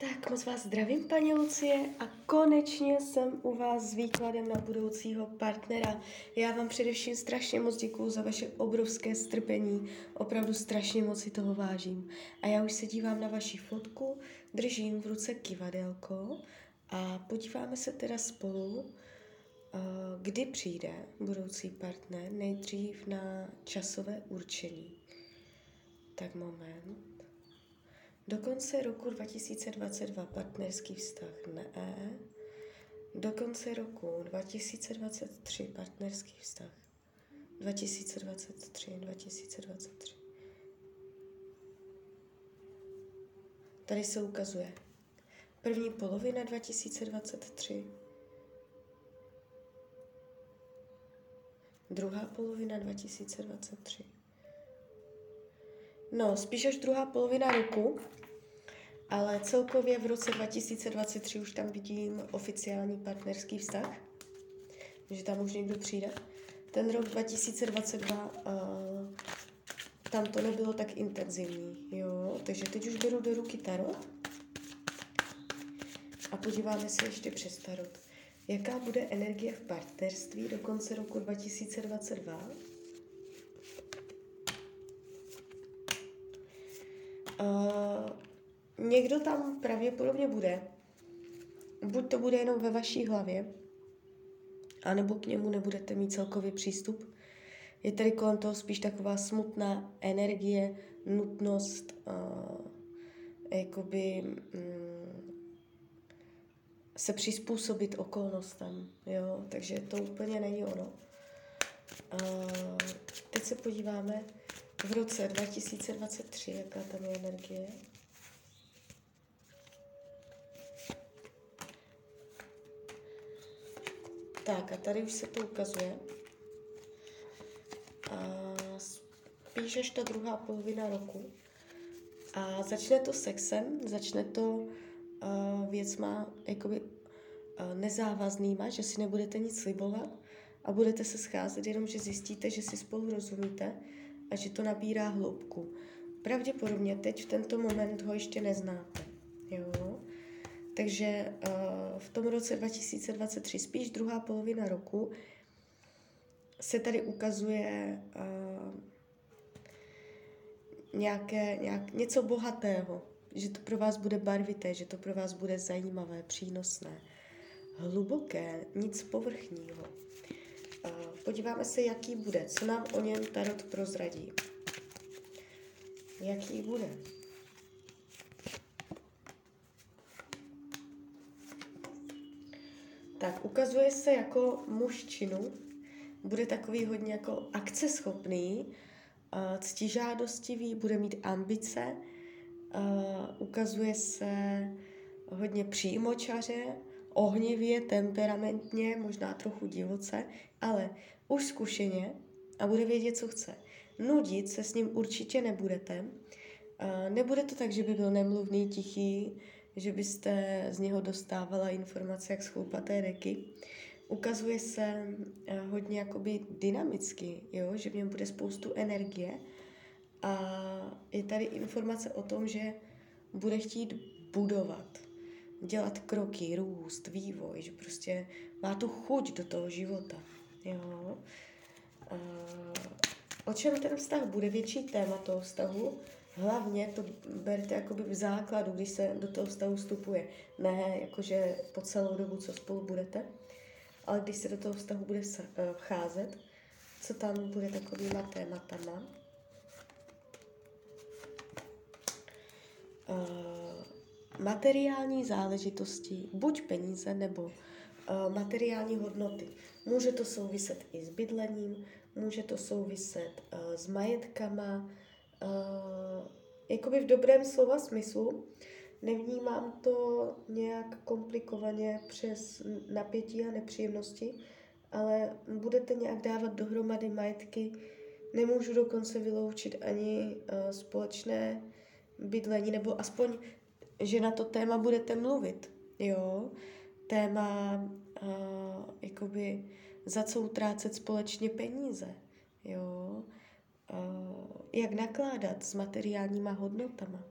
Tak moc vás zdravím, paní Lucie, a konečně jsem u vás s výkladem na budoucího partnera. Já vám především strašně moc děkuju za vaše obrovské strpení, opravdu strašně moc si toho vážím. A já už se dívám na vaši fotku, držím v ruce kivadelko a podíváme se teda spolu, eh, kdy přijde budoucí partner, nejdřív na časové určení. Tak moment. Do konce roku 2022 partnerský vztah ne. Do konce roku 2023 partnerský vztah. 2023, 2023. Tady se ukazuje první polovina 2023, druhá polovina 2023. No, spíš až druhá polovina roku, ale celkově v roce 2023 už tam vidím oficiální partnerský vztah, že tam už někdo přijde. Ten rok 2022, uh, tam to nebylo tak intenzivní, jo, takže teď už beru do ruky tarot a podíváme se ještě přes tarot. Jaká bude energie v partnerství do konce roku 2022? Uh, někdo tam pravděpodobně bude. Buď to bude jenom ve vaší hlavě, anebo k němu nebudete mít celkový přístup. Je tady kolem toho spíš taková smutná energie, nutnost uh, jakoby um, se přizpůsobit okolnostem, jo, takže to úplně není ono. Uh, teď se podíváme v roce 2023, jaká tam je energie. Tak a tady už se to ukazuje. A spíš až ta druhá polovina roku. A začne to sexem, začne to uh, věcma jakoby uh, nezávaznýma, že si nebudete nic slibovat a budete se scházet, jenom že zjistíte, že si spolu rozumíte a že to nabírá hloubku. Pravděpodobně teď v tento moment ho ještě neznáte. Jo? Takže uh, v tom roce 2023, spíš druhá polovina roku, se tady ukazuje uh, nějaké, nějak, něco bohatého, že to pro vás bude barvité, že to pro vás bude zajímavé, přínosné, hluboké, nic povrchního. Uh, podíváme se, jaký bude, co nám o něm Tarot prozradí. Jaký bude? Tak ukazuje se jako muž činu, bude takový hodně jako akceschopný, ctižádostivý, bude mít ambice, ukazuje se hodně přímočaře, ohnivě, temperamentně, možná trochu divoce, ale už zkušeně a bude vědět, co chce. Nudit se s ním určitě nebudete. Nebude to tak, že by byl nemluvný, tichý, že byste z něho dostávala informace jak z chloupaté reky. Ukazuje se eh, hodně jakoby dynamicky, jo? že v něm bude spoustu energie a je tady informace o tom, že bude chtít budovat, dělat kroky, růst, vývoj, že prostě má tu chuť do toho života. Jo? A o čem ten vztah bude? Větší téma toho vztahu hlavně to berte jakoby v základu, když se do toho vztahu vstupuje. Ne jakože po celou dobu, co spolu budete, ale když se do toho vztahu bude eh, vcházet, co tam bude takovýma tématama. Uh, materiální záležitosti, buď peníze nebo uh, materiální hodnoty. Může to souviset i s bydlením, může to souviset uh, s majetkama, uh, jakoby v dobrém slova smyslu. Nevnímám to nějak komplikovaně přes napětí a nepříjemnosti, ale budete nějak dávat dohromady majetky. Nemůžu dokonce vyloučit ani uh, společné bydlení, nebo aspoň, že na to téma budete mluvit. Jo? Téma, uh, jakoby, za co utrácet společně peníze. Jo? Jak nakládat s materiálníma hodnotama.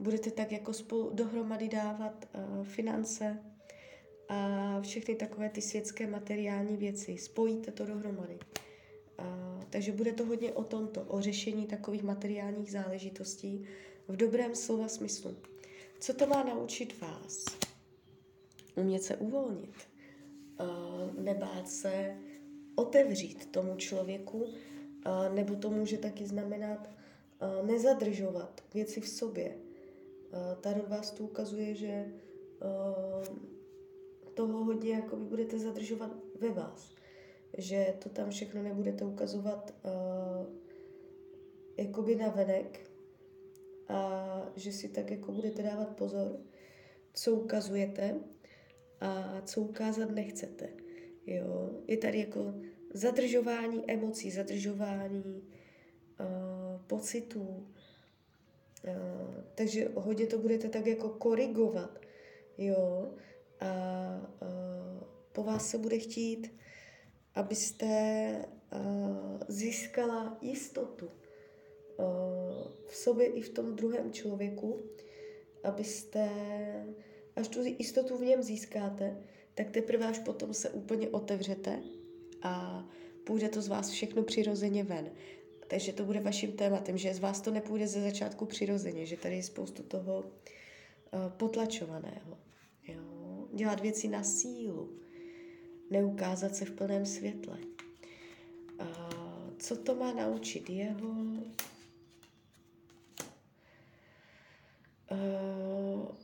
budete tak jako spolu dohromady dávat uh, finance a všechny takové ty světské materiální věci. Spojíte to dohromady. Uh, takže bude to hodně o tomto, o řešení takových materiálních záležitostí v dobrém slova smyslu. Co to má naučit vás? Umět se uvolnit, uh, nebát se otevřít tomu člověku, nebo to může taky znamenat nezadržovat věci v sobě. Tarot vás tu ukazuje, že toho hodně jako vy budete zadržovat ve vás. Že to tam všechno nebudete ukazovat jakoby na venek a že si tak jako budete dávat pozor, co ukazujete a co ukázat nechcete. Jo? Je tady jako zadržování emocí, zadržování uh, pocitů. Uh, takže hodně to budete tak jako korigovat. Jo? A uh, po vás se bude chtít, abyste uh, získala jistotu uh, v sobě i v tom druhém člověku, abyste, až tu jistotu v něm získáte, tak teprve až potom se úplně otevřete a půjde to z vás všechno přirozeně ven. Takže to bude vaším tématem, že z vás to nepůjde ze začátku přirozeně, že tady je spoustu toho uh, potlačovaného. Jo? Dělat věci na sílu, neukázat se v plném světle. Co to má naučit jeho? Uh,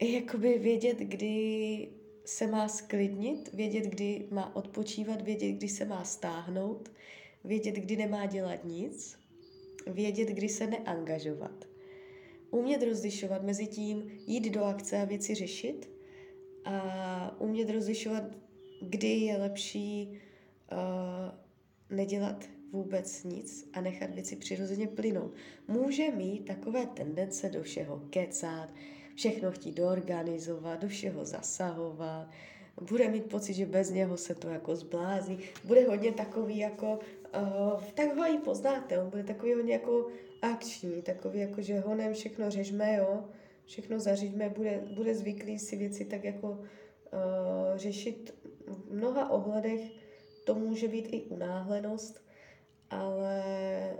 jakoby vědět, kdy se má sklidnit, vědět, kdy má odpočívat, vědět, kdy se má stáhnout, vědět, kdy nemá dělat nic, vědět, kdy se neangažovat. Umět rozlišovat mezi tím, jít do akce a věci řešit a umět rozlišovat, kdy je lepší uh, nedělat vůbec nic a nechat věci přirozeně plynout. Může mít takové tendence do všeho kecat, všechno chtít doorganizovat, do všeho zasahovat, bude mít pocit, že bez něho se to jako zblází, bude hodně takový jako, uh, tak ho i poznáte, on bude takový hodně jako akční, takový jako, že honem všechno řežme, jo, všechno zaříďme, bude, bude zvyklý si věci tak jako uh, řešit v mnoha ohledech, to může být i unáhlenost, ale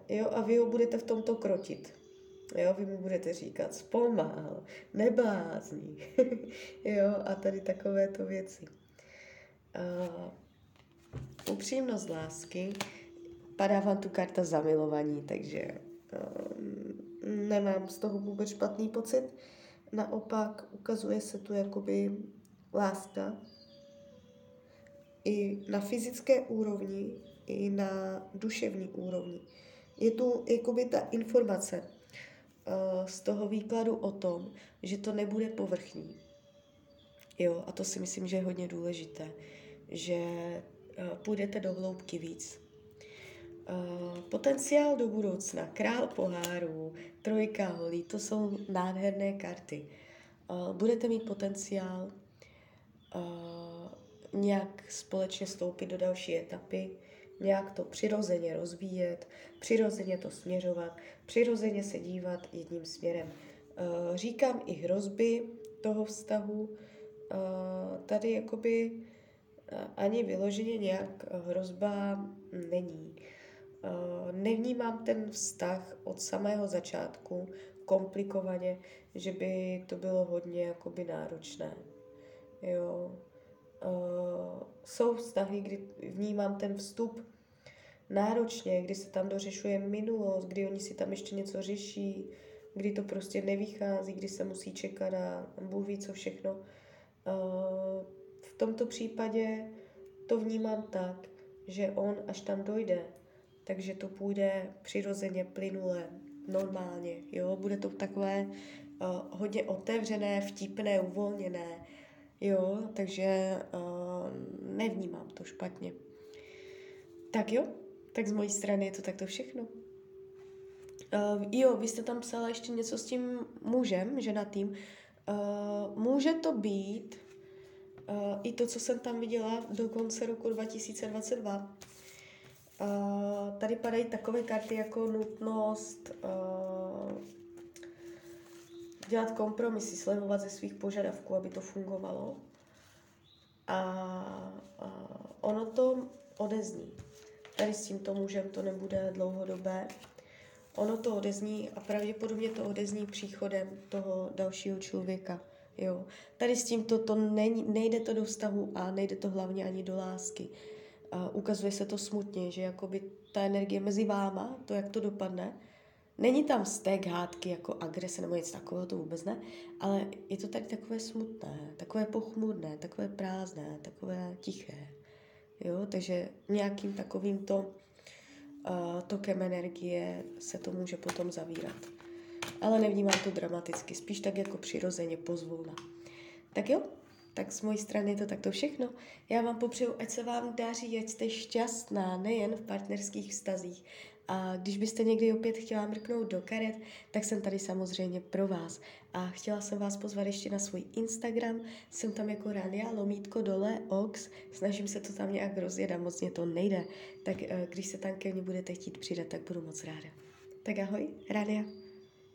jo, a vy ho budete v tomto krotit. Jo, vy mu budete říkat zpomal, neblázní. jo, a tady takovéto věci. Uh, upřímnost lásky, padá vám tu karta zamilovaní, takže uh, nemám z toho vůbec špatný pocit. Naopak ukazuje se tu jakoby láska i na fyzické úrovni, i na duševní úrovni. Je tu jakoby ta informace, z toho výkladu o tom, že to nebude povrchní. Jo, a to si myslím, že je hodně důležité, že eh, půjdete do hloubky víc. Uh, potenciál do budoucna, král pohárů, trojka holí, to jsou nádherné karty. Budete mít potenciál nějak společně stoupit do další etapy, nějak to přirozeně rozvíjet, přirozeně to směřovat, přirozeně se dívat jedním směrem. Eh, říkám i hrozby toho vztahu. Eh, tady jakoby eh, ani vyloženě nějak hrozba není. Nevnímám ten vztah od samého začátku komplikovaně, že by to bylo hodně jakoby náročné. Jo. Jsou vztahy, kdy vnímám ten vstup náročně, kdy se tam dořešuje minulost, kdy oni si tam ještě něco řeší, kdy to prostě nevychází, kdy se musí čekat a Bůh ví co všechno. V tomto případě to vnímám tak, že on až tam dojde, takže to půjde přirozeně, plynule, normálně, jo, bude to takové uh, hodně otevřené, vtipné, uvolněné, jo, takže uh, nevnímám to špatně. Tak jo, tak z mojí strany je to takto všechno. Uh, jo, vy jste tam psala ještě něco s tím mužem, ženatým. Uh, může to být uh, i to, co jsem tam viděla do konce roku 2022. Uh, tady padají takové karty jako nutnost uh, dělat kompromisy, slevovat ze svých požadavků, aby to fungovalo. A, a ono to odezní. Tady s tímto mužem to nebude dlouhodobé. Ono to odezní a pravděpodobně to odezní příchodem toho dalšího člověka. Jo. Tady s tímto to není, nejde to do vztahu a nejde to hlavně ani do lásky. A ukazuje se to smutně, že jakoby ta energie mezi váma, to, jak to dopadne, není tam stek, hádky, jako agrese nebo něco takového, to vůbec ne, ale je to tady takové smutné, takové pochmurné, takové prázdné, takové tiché. Jo, takže nějakým takovýmto uh, tokem energie se to může potom zavírat. Ale nevnímám to dramaticky, spíš tak jako přirozeně, pozvolna. Tak jo, tak z mojí strany je to takto všechno. Já vám popřeju, ať se vám daří, ať jste šťastná, nejen v partnerských vztazích. A když byste někdy opět chtěla mrknout do karet, tak jsem tady samozřejmě pro vás. A chtěla jsem vás pozvat ještě na svůj Instagram, jsem tam jako Rania, lomítko dole, ox, snažím se to tam nějak rozjet a moc mě to nejde. Tak eh, když se tam ke mně budete chtít přidat, tak budu moc ráda. Tak ahoj, Rania.